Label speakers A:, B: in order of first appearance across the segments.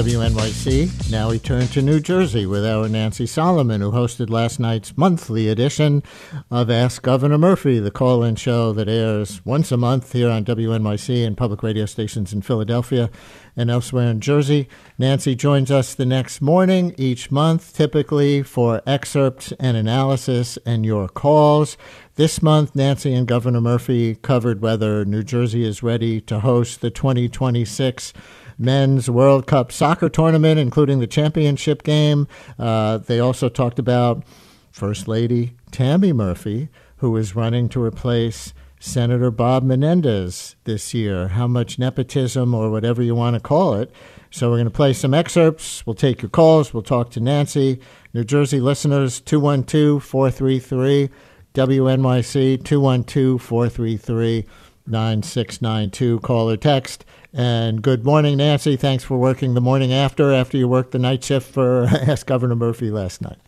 A: WNYC. Now we turn to New Jersey with our Nancy Solomon, who hosted last night's monthly edition of Ask Governor Murphy, the call in show that airs once a month here on WNYC and public radio stations in Philadelphia and elsewhere in Jersey. Nancy joins us the next morning each month, typically for excerpts and analysis and your calls. This month, Nancy and Governor Murphy covered whether New Jersey is ready to host the 2026 men's World Cup soccer tournament, including the championship game. Uh, they also talked about First Lady Tammy Murphy, who is running to replace Senator Bob Menendez this year. How much nepotism or whatever you want to call it. So we're going to play some excerpts. We'll take your calls. We'll talk to Nancy. New Jersey listeners, 212 433 WNYC, 212 433 9692. Call or text. And good morning, Nancy. Thanks for working the morning after, after you worked the night shift for Ask Governor Murphy last night.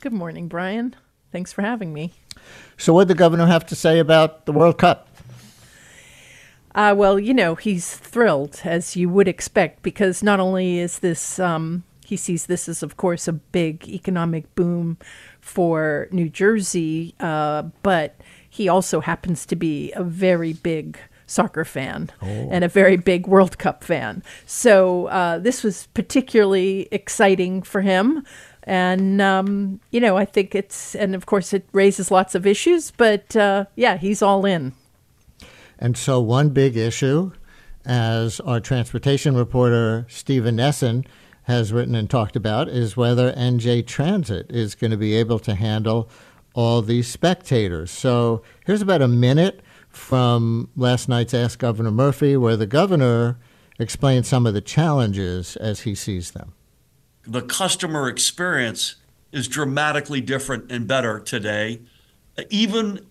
B: Good morning, Brian. Thanks for having me.
A: So, what did the governor have to say about the World Cup?
B: Uh, well, you know, he's thrilled, as you would expect, because not only is this, um, he sees this as, of course, a big economic boom for New Jersey, uh, but he also happens to be a very big soccer fan oh. and a very big World Cup fan. So uh, this was particularly exciting for him. And, um, you know, I think it's, and of course it raises lots of issues, but uh, yeah, he's all in.
A: And so, one big issue, as our transportation reporter, Stephen Nessen, has written and talked about, is whether NJ Transit is going to be able to handle all these spectators. So, here's about a minute from last night's Ask Governor Murphy, where the governor explained some of the challenges as he sees them.
C: The customer experience is dramatically different and better today, even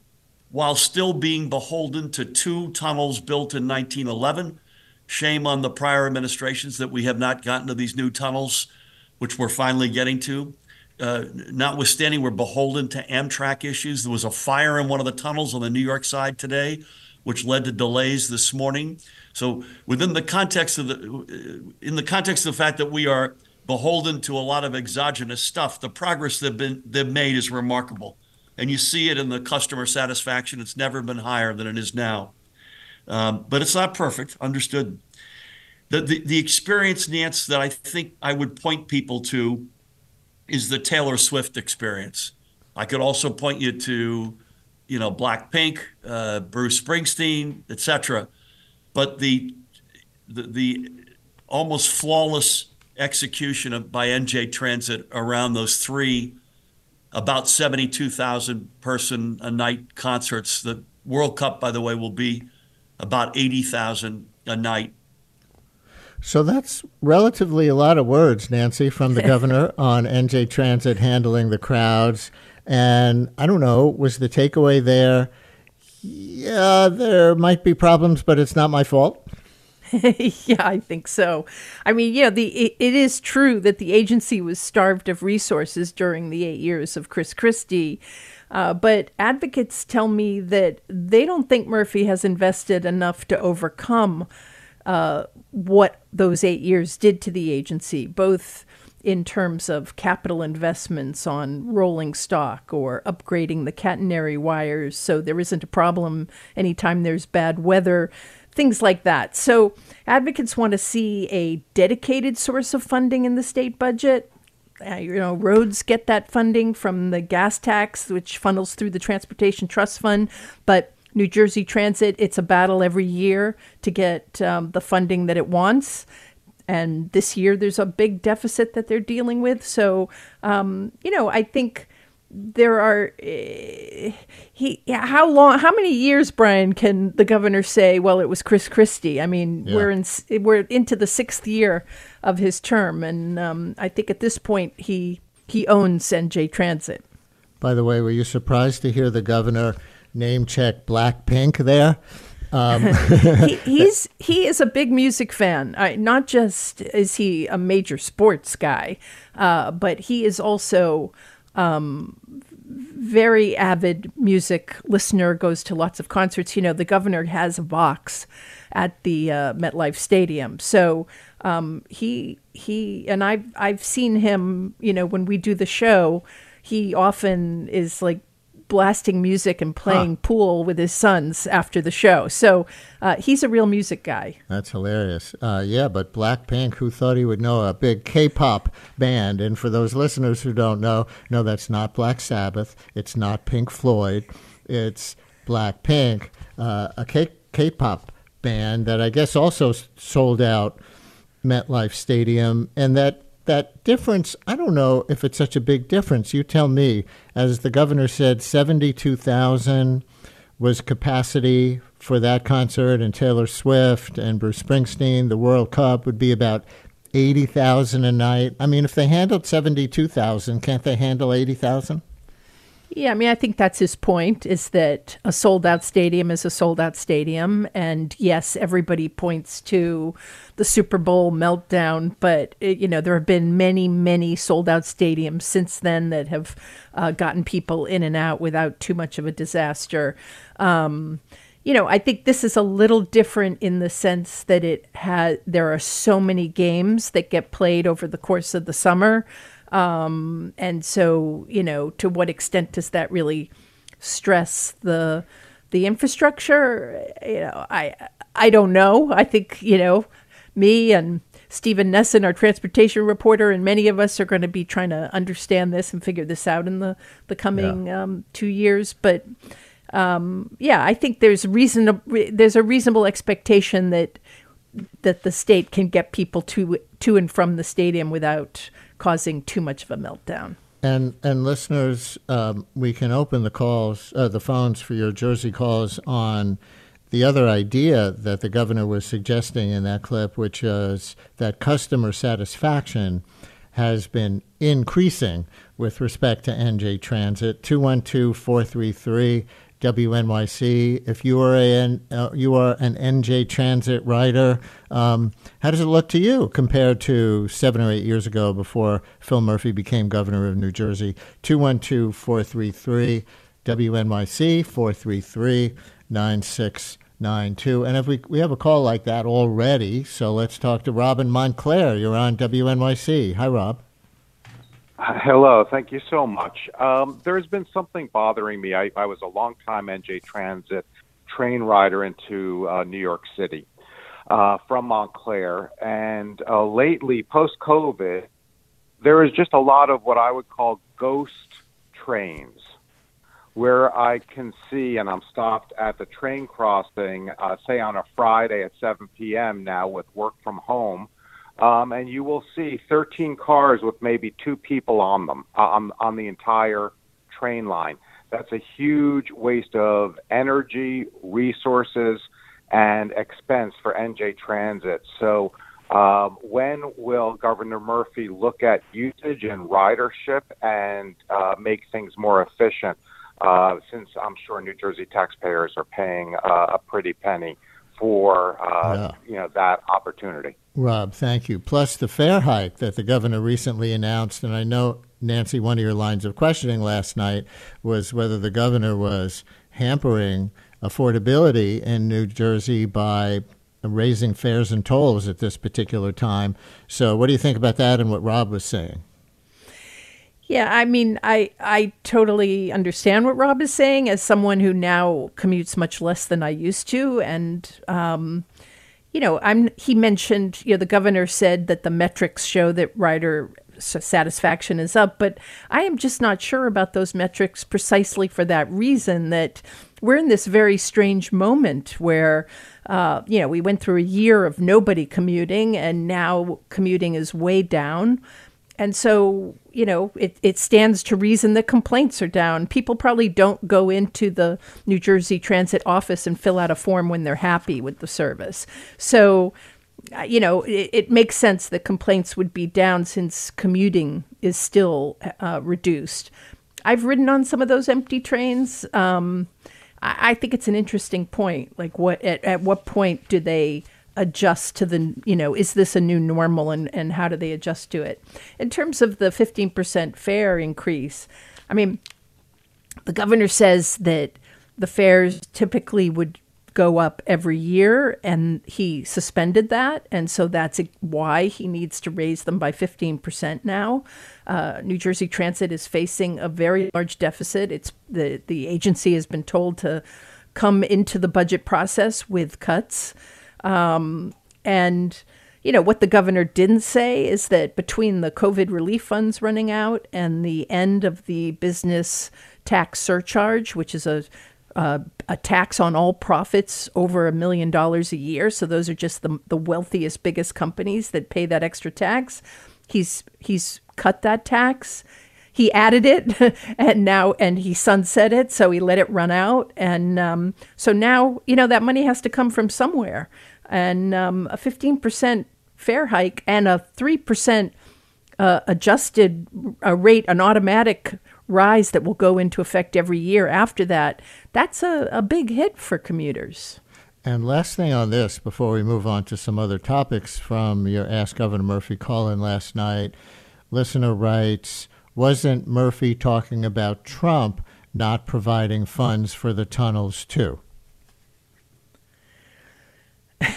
C: while still being beholden to two tunnels built in 1911. Shame on the prior administrations that we have not gotten to these new tunnels, which we're finally getting to uh, notwithstanding we're beholden to Amtrak issues. There was a fire in one of the tunnels on the New York side today, which led to delays this morning. So within the context of the, in the context of the fact that we are beholden to a lot of exogenous stuff, the progress they've been they've made is remarkable, and you see it in the customer satisfaction. It's never been higher than it is now, um, but it's not perfect. Understood. The, the the experience, Nance, that I think I would point people to is the Taylor Swift experience. I could also point you to, you know, Blackpink, uh, Bruce Springsteen, etc. But the, the, the almost flawless execution of by NJ Transit around those three about 72,000 person a night concerts. The World Cup, by the way, will be about 80,000 a night.
A: So that's relatively a lot of words, Nancy, from the governor on NJ Transit handling the crowds. And I don't know, was the takeaway there? Yeah, there might be problems, but it's not my fault.
B: yeah, I think so. I mean, yeah, the it, it is true that the agency was starved of resources during the eight years of Chris Christie. Uh, but advocates tell me that they don't think Murphy has invested enough to overcome uh, what those eight years did to the agency, both in terms of capital investments on rolling stock or upgrading the catenary wires so there isn't a problem anytime there's bad weather. things like that. So advocates want to see a dedicated source of funding in the state budget. Uh, you know, roads get that funding from the gas tax, which funnels through the Transportation Trust Fund. But New Jersey Transit, it's a battle every year to get um, the funding that it wants. And this year, there's a big deficit that they're dealing with. So, um, you know, I think there are uh, he how long how many years brian can the governor say well it was chris christie i mean yeah. we're in we're into the sixth year of his term and um, i think at this point he he owns nj transit
A: by the way were you surprised to hear the governor name check blackpink there um.
B: he, he's he is a big music fan. Uh, not just is he a major sports guy, uh, but he is also um, very avid music listener, goes to lots of concerts. You know, the governor has a box at the uh, MetLife Stadium, so um, he he and I've I've seen him. You know, when we do the show, he often is like blasting music and playing huh. pool with his sons after the show. So uh, he's a real music guy.
A: That's hilarious. Uh, yeah, but Blackpink, who thought he would know a big K-pop band? And for those listeners who don't know, no, that's not Black Sabbath. It's not Pink Floyd. It's Blackpink, uh, a K- K-pop band that I guess also sold out MetLife Stadium, and that that difference, I don't know if it's such a big difference. You tell me. As the governor said, 72,000 was capacity for that concert, and Taylor Swift and Bruce Springsteen. The World Cup would be about 80,000 a night. I mean, if they handled 72,000, can't they handle 80,000?
B: Yeah, I mean, I think that's his point is that a sold out stadium is a sold out stadium. And yes, everybody points to the Super Bowl meltdown, but, it, you know, there have been many, many sold out stadiums since then that have uh, gotten people in and out without too much of a disaster. Um, you know, I think this is a little different in the sense that it has, there are so many games that get played over the course of the summer. Um, and so, you know, to what extent does that really stress the the infrastructure? You know, I I don't know. I think you know, me and Stephen Nessen, our transportation reporter, and many of us are going to be trying to understand this and figure this out in the the coming yeah. um, two years. But um, yeah, I think there's reason there's a reasonable expectation that that the state can get people to to and from the stadium without causing too much of a meltdown.
A: And and listeners, um, we can open the calls, uh, the phones for your Jersey calls on the other idea that the governor was suggesting in that clip, which is that customer satisfaction has been increasing with respect to NJ Transit. 212 433 WNYC. If you are an uh, you are an NJ Transit rider, um, how does it look to you compared to seven or eight years ago before Phil Murphy became governor of New Jersey? 212-433 WNYC 433 9692. And if we we have a call like that already, so let's talk to Robin Montclair. You're on WNYC. Hi, Rob.
D: Hello, thank you so much. Um, there's been something bothering me. I, I was a long time NJ Transit train rider into uh, New York City uh, from Montclair, and uh, lately, post COVID, there is just a lot of what I would call ghost trains where I can see, and I'm stopped at the train crossing, uh, say on a Friday at 7 p.m. now with work from home um, and you will see 13 cars with maybe two people on them uh, on on the entire train line. That's a huge waste of energy, resources, and expense for NJ Transit. So, um, when will Governor Murphy look at usage and ridership and uh, make things more efficient? Uh, since I'm sure New Jersey taxpayers are paying uh, a pretty penny for uh, yeah. you know that opportunity.
A: Rob, thank you. Plus the fare hike that the governor recently announced, and I know Nancy, one of your lines of questioning last night was whether the governor was hampering affordability in New Jersey by raising fares and tolls at this particular time. So, what do you think about that and what Rob was saying?
B: Yeah, I mean, I I totally understand what Rob is saying as someone who now commutes much less than I used to, and um, you know, I'm. He mentioned, you know, the governor said that the metrics show that rider satisfaction is up, but I am just not sure about those metrics precisely for that reason. That we're in this very strange moment where. Uh, you know, we went through a year of nobody commuting, and now commuting is way down. And so, you know, it, it stands to reason that complaints are down. People probably don't go into the New Jersey Transit office and fill out a form when they're happy with the service. So, uh, you know, it, it makes sense that complaints would be down since commuting is still uh, reduced. I've ridden on some of those empty trains. Um, I, I think it's an interesting point. Like, what at, at what point do they adjust to the you know is this a new normal and and how do they adjust to it? In terms of the 15% fare increase i mean the governor says that the fares typically would go up every year and he suspended that. And so that's why he needs to raise them by 15% now. Uh, new jersey transit is facing a very large deficit. It's the the agency has been told to come into the budget process with cuts um, and, you know, what the governor didn't say is that between the COVID relief funds running out and the end of the business tax surcharge, which is a uh, a tax on all profits over a million dollars a year. So those are just the the wealthiest, biggest companies that pay that extra tax. He's he's cut that tax. He added it, and now and he sunset it. So he let it run out, and um, so now you know that money has to come from somewhere and um, a 15% fare hike and a 3% uh, adjusted uh, rate, an automatic rise that will go into effect every year after that, that's a, a big hit for commuters.
A: And last thing on this, before we move on to some other topics from your Ask Governor Murphy call in last night, listener writes Wasn't Murphy talking about Trump not providing funds for the tunnels, too?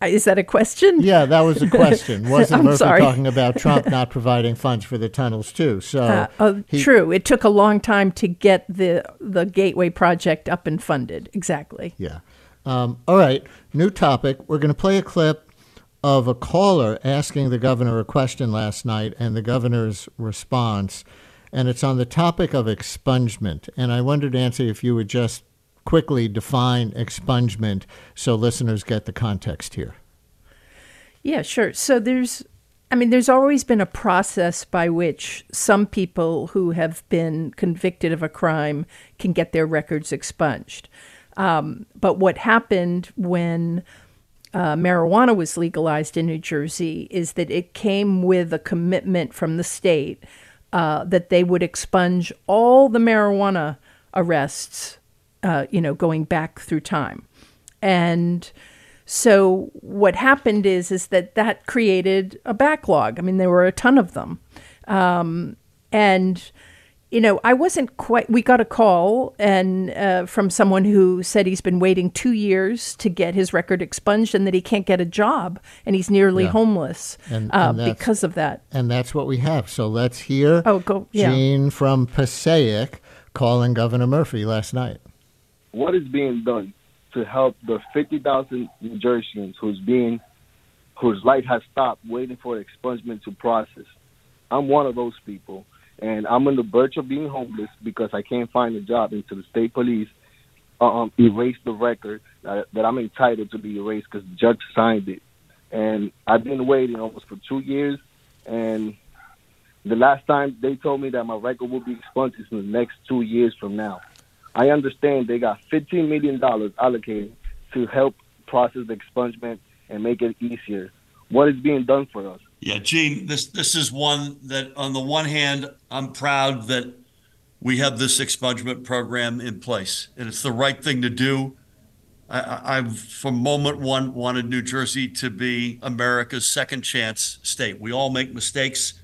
B: Is that a question?
A: Yeah, that was a question. Wasn't Murphy sorry. talking about Trump not providing funds for the tunnels too? So, uh,
B: oh, he, true. It took a long time to get the the Gateway project up and funded. Exactly.
A: Yeah. Um, all right. New topic. We're going to play a clip of a caller asking the governor a question last night, and the governor's response, and it's on the topic of expungement. And I wondered, Nancy, if you would just quickly define expungement so listeners get the context here?
B: Yeah, sure. So there's I mean, there's always been a process by which some people who have been convicted of a crime can get their records expunged. Um, but what happened when uh, marijuana was legalized in New Jersey is that it came with a commitment from the state uh, that they would expunge all the marijuana arrests uh, you know, going back through time. And so what happened is is that that created a backlog. I mean, there were a ton of them, um, and you know, I wasn't quite. We got a call and uh, from someone who said he's been waiting two years to get his record expunged, and that he can't get a job, and he's nearly yeah. homeless and, uh, and because of that.
A: And that's what we have. So let's hear.
B: Oh, go, yeah.
A: Gene from Passaic calling Governor Murphy last night
E: what is being done to help the 50,000 New Jerseyans who's being whose life has stopped waiting for expungement to process. I'm one of those people, and I'm on the verge of being homeless because I can't find a job until the state police um, erase the record that, that I'm entitled to be erased because the judge signed it. And I've been waiting almost for two years, and the last time they told me that my record will be expunged is in the next two years from now. I understand they got $15 million allocated to help process the expungement and make it easier. What is being done for us?
C: Yeah, Gene, this this is one that on the one hand, I'm proud that we have this expungement program in place, and it's the right thing to do. I, have from moment one wanted New Jersey to be America's second chance state. We all make mistakes.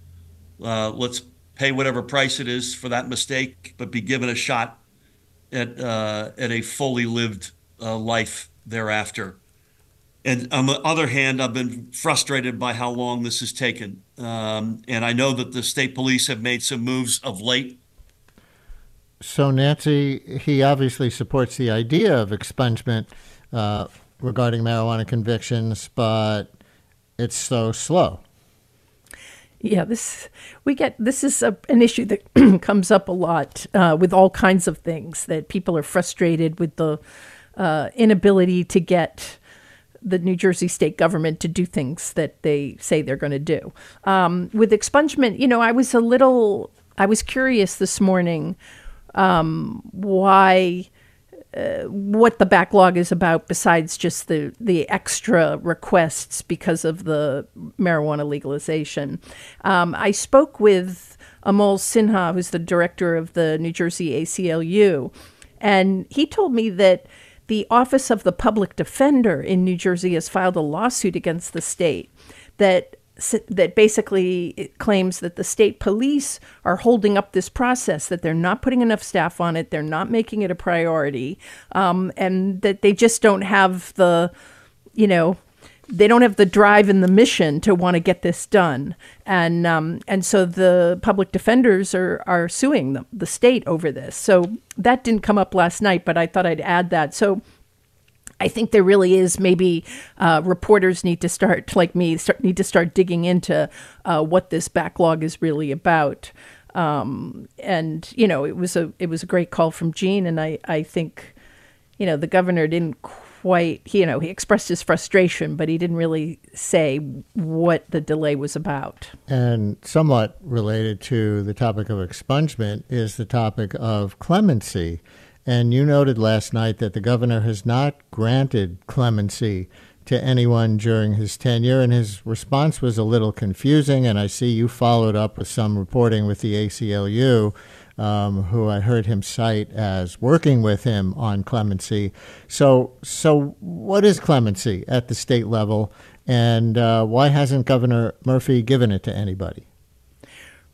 C: Uh, let's pay whatever price it is for that mistake, but be given a shot at uh, at a fully lived uh, life thereafter. And on the other hand, I've been frustrated by how long this has taken. Um, and I know that the state police have made some moves of late.
A: So, Nancy, he obviously supports the idea of expungement uh, regarding marijuana convictions, but it's so slow.
B: Yeah, this we get this is a, an issue that comes up a lot uh, with all kinds of things that people are frustrated with the uh, inability to get the New Jersey state government to do things that they say they're going to do. Um, with expungement, you know, I was a little, I was curious this morning um, why. Uh, what the backlog is about besides just the, the extra requests because of the marijuana legalization. Um, I spoke with Amol Sinha, who's the director of the New Jersey ACLU, and he told me that the Office of the Public Defender in New Jersey has filed a lawsuit against the state that that basically claims that the state police are holding up this process, that they're not putting enough staff on it, they're not making it a priority, um, and that they just don't have the, you know, they don't have the drive and the mission to want to get this done, and um, and so the public defenders are are suing the, the state over this. So that didn't come up last night, but I thought I'd add that. So. I think there really is maybe uh, reporters need to start, like me, start, need to start digging into uh, what this backlog is really about. Um, and you know, it was a it was a great call from Gene, and I I think, you know, the governor didn't quite, you know, he expressed his frustration, but he didn't really say what the delay was about.
A: And somewhat related to the topic of expungement is the topic of clemency. And you noted last night that the governor has not granted clemency to anyone during his tenure, and his response was a little confusing. And I see you followed up with some reporting with the ACLU um, who I heard him cite as working with him on clemency. So, so what is clemency at the state level, and uh, why hasn't Governor Murphy given it to anybody?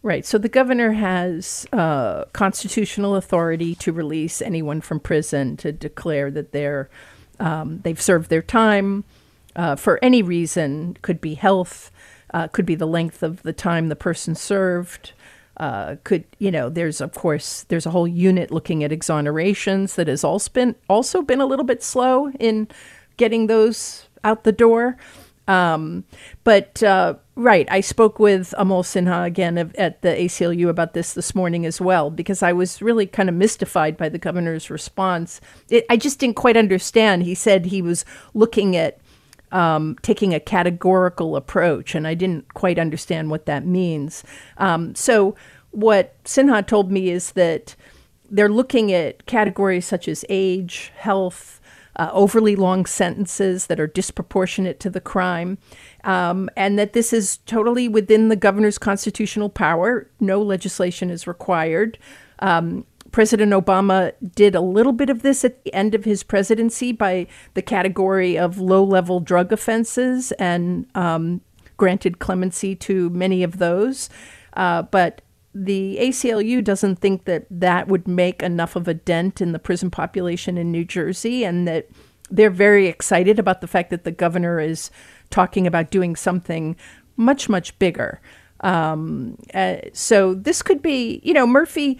B: Right. So the governor has uh, constitutional authority to release anyone from prison to declare that they're um, they've served their time uh, for any reason. Could be health. Uh, could be the length of the time the person served uh, could you know there's of course there's a whole unit looking at exonerations that has also been also been a little bit slow in getting those out the door. Um, but uh, right i spoke with amol sinha again at the aclu about this this morning as well because i was really kind of mystified by the governor's response. It, i just didn't quite understand. He said he was looking at um, taking a categorical approach, and I didn't quite understand what that means. Um, so, what Sinha told me is that they're looking at categories such as age, health, uh, overly long sentences that are disproportionate to the crime, um, and that this is totally within the governor's constitutional power. No legislation is required. Um, President Obama did a little bit of this at the end of his presidency by the category of low level drug offenses and um, granted clemency to many of those. Uh, but the ACLU doesn't think that that would make enough of a dent in the prison population in New Jersey, and that they're very excited about the fact that the governor is talking about doing something much, much bigger. Um, uh, so this could be, you know, Murphy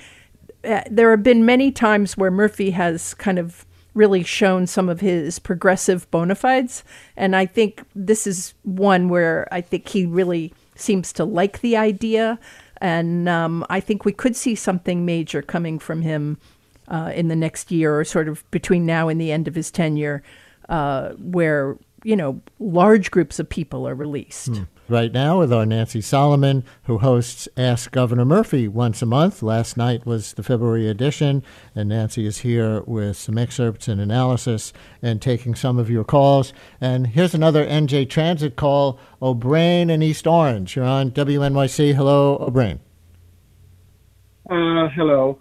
B: uh, there have been many times where Murphy has kind of really shown some of his progressive bona fides. And I think this is one where I think he really seems to like the idea. And um, I think we could see something major coming from him uh, in the next year or sort of between now and the end of his tenure, uh, where, you know, large groups of people are released. Hmm
A: right now with our Nancy Solomon, who hosts Ask Governor Murphy once a month. Last night was the February edition, and Nancy is here with some excerpts and analysis and taking some of your calls. And here's another NJ Transit call O'Brien in East Orange. You're on WNYC. Hello, O'Brien.
F: Uh, hello.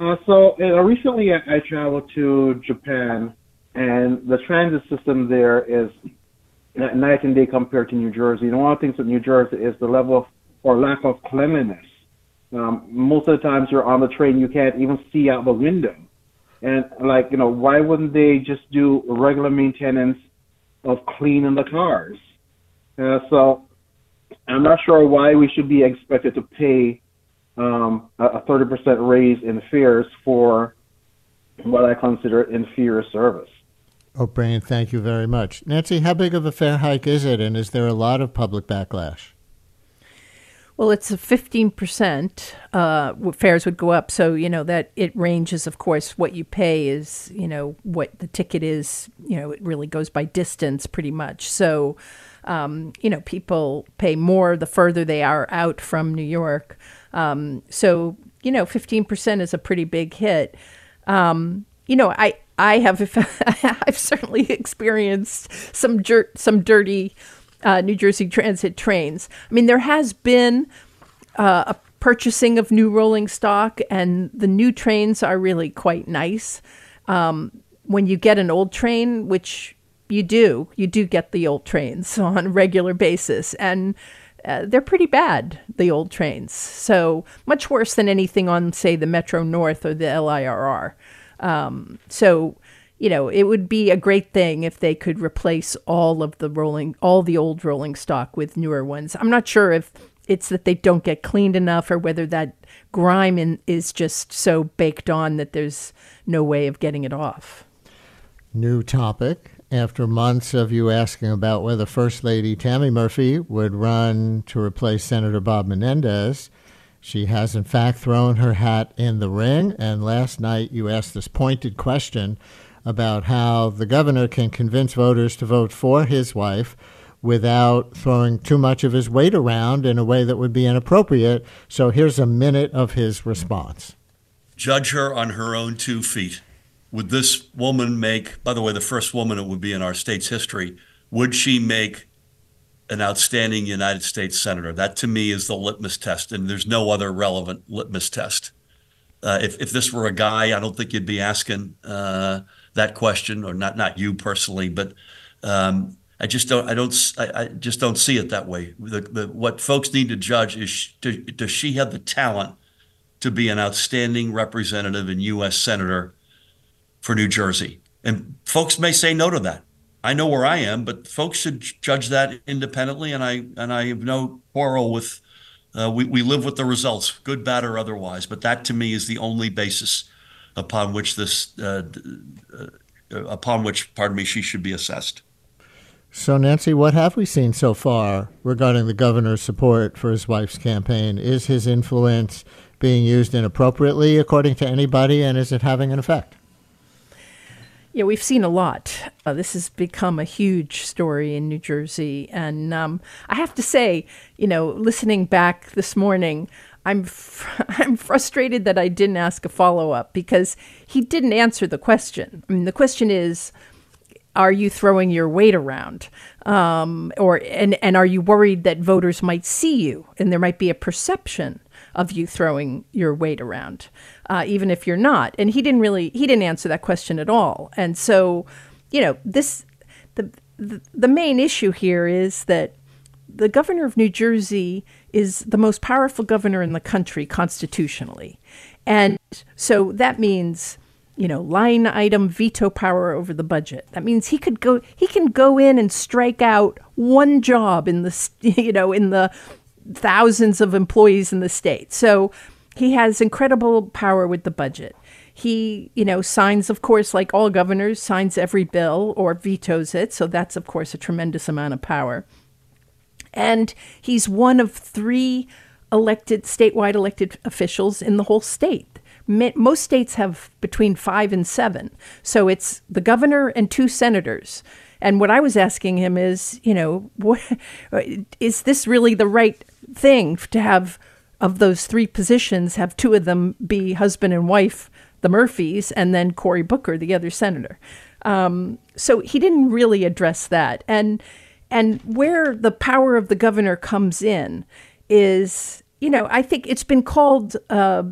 F: Uh, so uh, recently I, I traveled to Japan, and the transit system there is night and day compared to New Jersey. And one of the things with New Jersey is the level of or lack of cleanliness. Um, most of the times you're on the train, you can't even see out the window. And like, you know, why wouldn't they just do regular maintenance of cleaning the cars. Uh, so I'm not sure why we should be expected to pay um, a 30% raise in fares for what I consider inferior service.
A: O'Brien, thank you very much. Nancy, how big of a fare hike is it, and is there a lot of public backlash?
B: Well, it's a 15% uh, fares would go up. So, you know, that it ranges, of course, what you pay is, you know, what the ticket is, you know, it really goes by distance pretty much. So, um, you know, people pay more the further they are out from New York. Um, so, you know, 15% is a pretty big hit. Um, you know, I, I have, I've certainly experienced some dirt, some dirty, uh, New Jersey Transit trains. I mean, there has been uh, a purchasing of new rolling stock, and the new trains are really quite nice. Um, when you get an old train, which you do, you do get the old trains on a regular basis, and uh, they're pretty bad, the old trains. So much worse than anything on, say, the Metro North or the LIRR. Um, so you know, it would be a great thing if they could replace all of the rolling, all the old rolling stock with newer ones. I'm not sure if it's that they don't get cleaned enough or whether that grime in, is just so baked on that there's no way of getting it off.
A: New topic. After months of you asking about whether First Lady Tammy Murphy would run to replace Senator Bob Menendez, she has in fact thrown her hat in the ring. And last night you asked this pointed question about how the governor can convince voters to vote for his wife without throwing too much of his weight around in a way that would be inappropriate. So here's a minute of his response.
C: Judge her on her own two feet. Would this woman make, by the way, the first woman it would be in our state's history, would she make an outstanding United States senator? That to me is the litmus test, and there's no other relevant litmus test. Uh, if, if this were a guy, I don't think you'd be asking uh, that question, or not not you personally, but um, I just don't I don't I, I, just don't see it that way. The, the, what folks need to judge is does she have the talent to be an outstanding representative and U.S. senator for New Jersey? And folks may say no to that. I know where I am, but folks should judge that independently. And I and I have no quarrel with. Uh, we we live with the results, good, bad, or otherwise. But that to me is the only basis upon which this uh, uh, upon which pardon me she should be assessed.
A: So Nancy, what have we seen so far regarding the governor's support for his wife's campaign? Is his influence being used inappropriately according to anybody and is it having an effect?
B: Yeah, we've seen a lot. Uh, this has become a huge story in New Jersey. And um, I have to say, you know, listening back this morning, I'm fr- I'm frustrated that I didn't ask a follow up because he didn't answer the question. I mean, the question is, are you throwing your weight around, um, or and and are you worried that voters might see you and there might be a perception of you throwing your weight around, uh, even if you're not? And he didn't really he didn't answer that question at all. And so, you know, this the the, the main issue here is that the governor of New Jersey is the most powerful governor in the country constitutionally. And so that means, you know, line item veto power over the budget. That means he could go he can go in and strike out one job in the you know, in the thousands of employees in the state. So he has incredible power with the budget. He, you know, signs, of course, like all governors, signs every bill or vetoes it. So that's, of course, a tremendous amount of power. And he's one of three elected, statewide elected officials in the whole state. Most states have between five and seven. So it's the governor and two senators. And what I was asking him is, you know, what, is this really the right thing to have of those three positions, have two of them be husband and wife, the Murphys, and then Cory Booker, the other senator? Um, so he didn't really address that. And and where the power of the governor comes in is, you know, I think it's been called uh,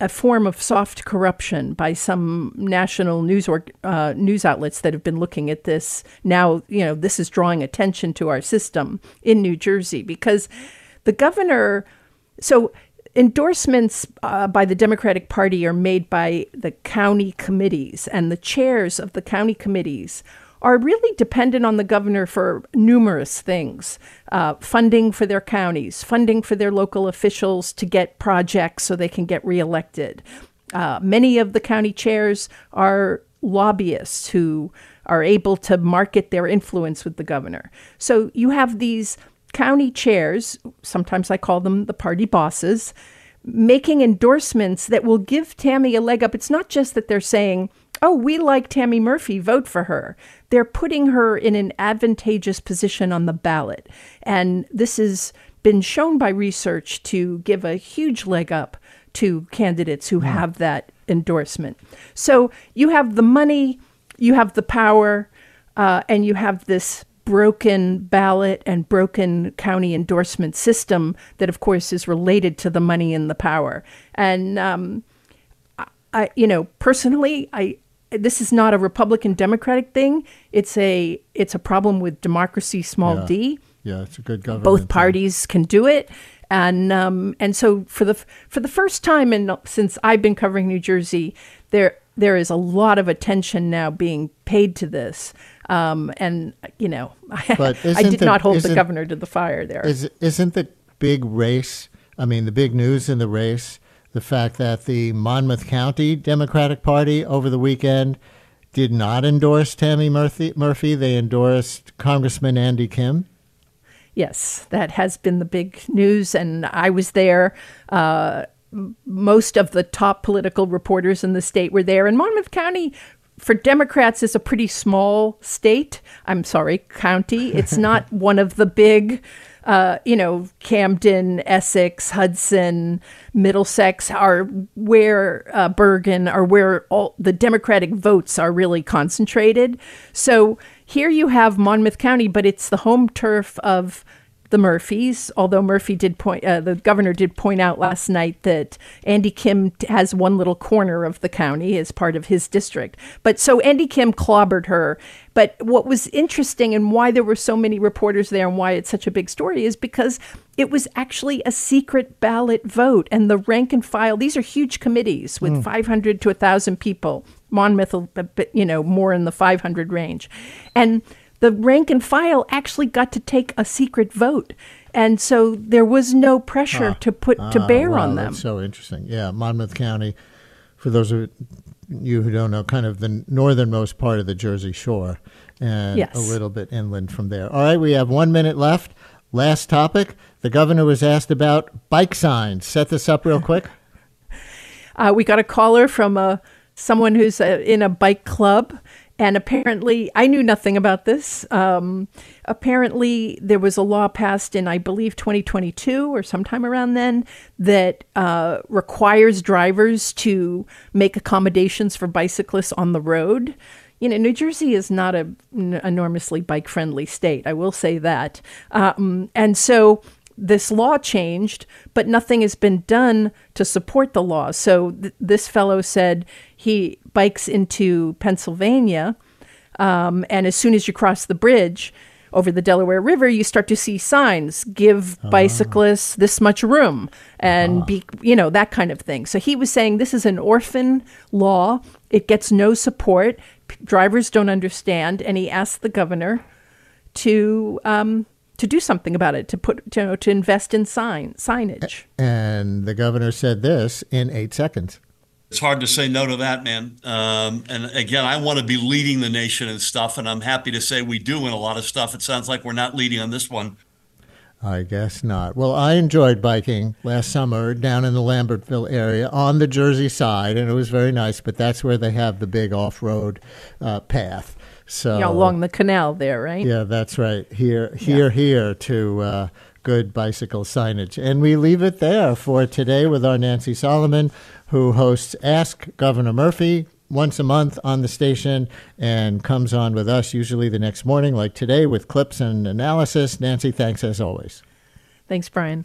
B: a form of soft corruption by some national news or uh, news outlets that have been looking at this. Now, you know, this is drawing attention to our system in New Jersey because the governor. So endorsements uh, by the Democratic Party are made by the county committees, and the chairs of the county committees are really dependent on the governor for numerous things uh, funding for their counties, funding for their local officials to get projects so they can get reelected. Uh, many of the county chairs are lobbyists who are able to market their influence with the governor. So you have these county chairs, sometimes I call them the party bosses, making endorsements that will give Tammy a leg up. It's not just that they're saying, oh, we like Tammy Murphy, vote for her. They're putting her in an advantageous position on the ballot. And this has been shown by research to give a huge leg up to candidates who have that endorsement. So you have the money, you have the power, uh, and you have this broken ballot and broken county endorsement system that, of course, is related to the money and the power. And um, I, you know, personally, I this is not a Republican Democratic thing. It's a it's a problem with democracy, small
A: Yeah.
B: d.
A: Yeah, it's a good government.
B: Both
A: thing.
B: parties can do it, and um, and so for the for the first time in since I've been covering New Jersey, there there is a lot of attention now being paid to this. Um, and you know,
A: But
B: I did
A: the-
B: not hold the governor to the fire there.
A: Is isn't the big race? I mean, the big news in the race, the fact that the Monmouth County Democratic Party over the weekend did not endorse Tammy Murphy. Murphy. They endorsed Congressman Andy Kim.
B: Yes, that has been the big news, and I was there. Uh, most of the top political reporters in the state were there, and Monmouth County. For Democrats, is a pretty small state. I'm sorry, county. It's not one of the big, uh, you know, Camden, Essex, Hudson, Middlesex are where uh, Bergen are where all the Democratic votes are really concentrated. So here you have Monmouth County, but it's the home turf of the Murphys. Although Murphy did point, uh, the governor did point out last night that Andy Kim has one little corner of the county as part of his district. But so Andy Kim clobbered her. But what was interesting and why there were so many reporters there and why it's such a big story is because it was actually a secret ballot vote and the rank and file these are huge committees with 500 to 1000 people monmouth you know more in the 500 range and the rank and file actually got to take a secret vote and so there was no pressure to put to
A: Ah,
B: bear
A: wow,
B: on them
A: That's so interesting. Yeah, Monmouth County, for those of you who don't know, kind of the northernmost part of the Jersey Shore, and
B: Yes.
A: a little bit inland from there. All right, we have one minute left. Last topic. The governor was asked about bike signs. Set this up real quick.
B: Uh, we got a caller from a someone who's uh in a bike club, and apparently I knew nothing about this. Um, apparently, there was a law passed in I believe 2022 or sometime around then that uh, requires drivers to make accommodations for bicyclists on the road. You know, New Jersey is not a n- enormously bike friendly state. I will say that, um, and so this law changed, but nothing has been done to support the law. So th- this fellow said he bikes into Pennsylvania, um, and as soon as you cross the bridge over the Delaware River, you start to see signs give bicyclists this much room and be, you know, that kind of thing. So he was saying this is an orphan law. It gets no support. P- drivers don't understand, and he asked the governor to um, to do something about it, to put you know, to invest in sign signage.
A: And the governor said this in eight seconds.
C: It's hard to say no to that, man. Um, and again, I want to be leading the nation and stuff, and I'm happy to say we do in a lot of stuff. It sounds like we're not leading on this one.
A: I guess not. Well, I enjoyed biking last summer down in the Lambertville area on the Jersey side, and it was very nice. But that's where they have the big off-road uh, path. So
B: know, along the canal there, right?
A: Yeah, that's right. Here, here, here to uh, good bicycle signage. And we leave it there for today with our Nancy Solomon, who hosts Ask Governor Murphy once a month on the station and comes on with us usually the next morning, like today, with clips and analysis. Nancy, thanks as always.
B: Thanks, Brian.